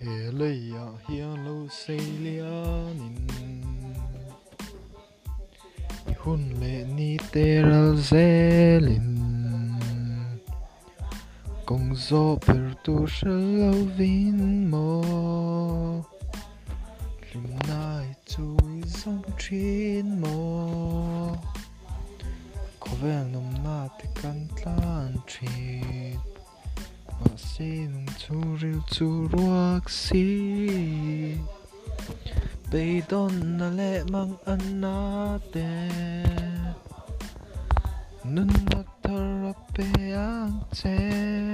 he lấy ya hiang lâu say lianin hun lệ ni teral zelin. Công gió per tu vin mo. Lim nai chui song trin mo có vẻ nằm na 조릴수록 시 Beiton na lemang natin Nun nagtarap ang ten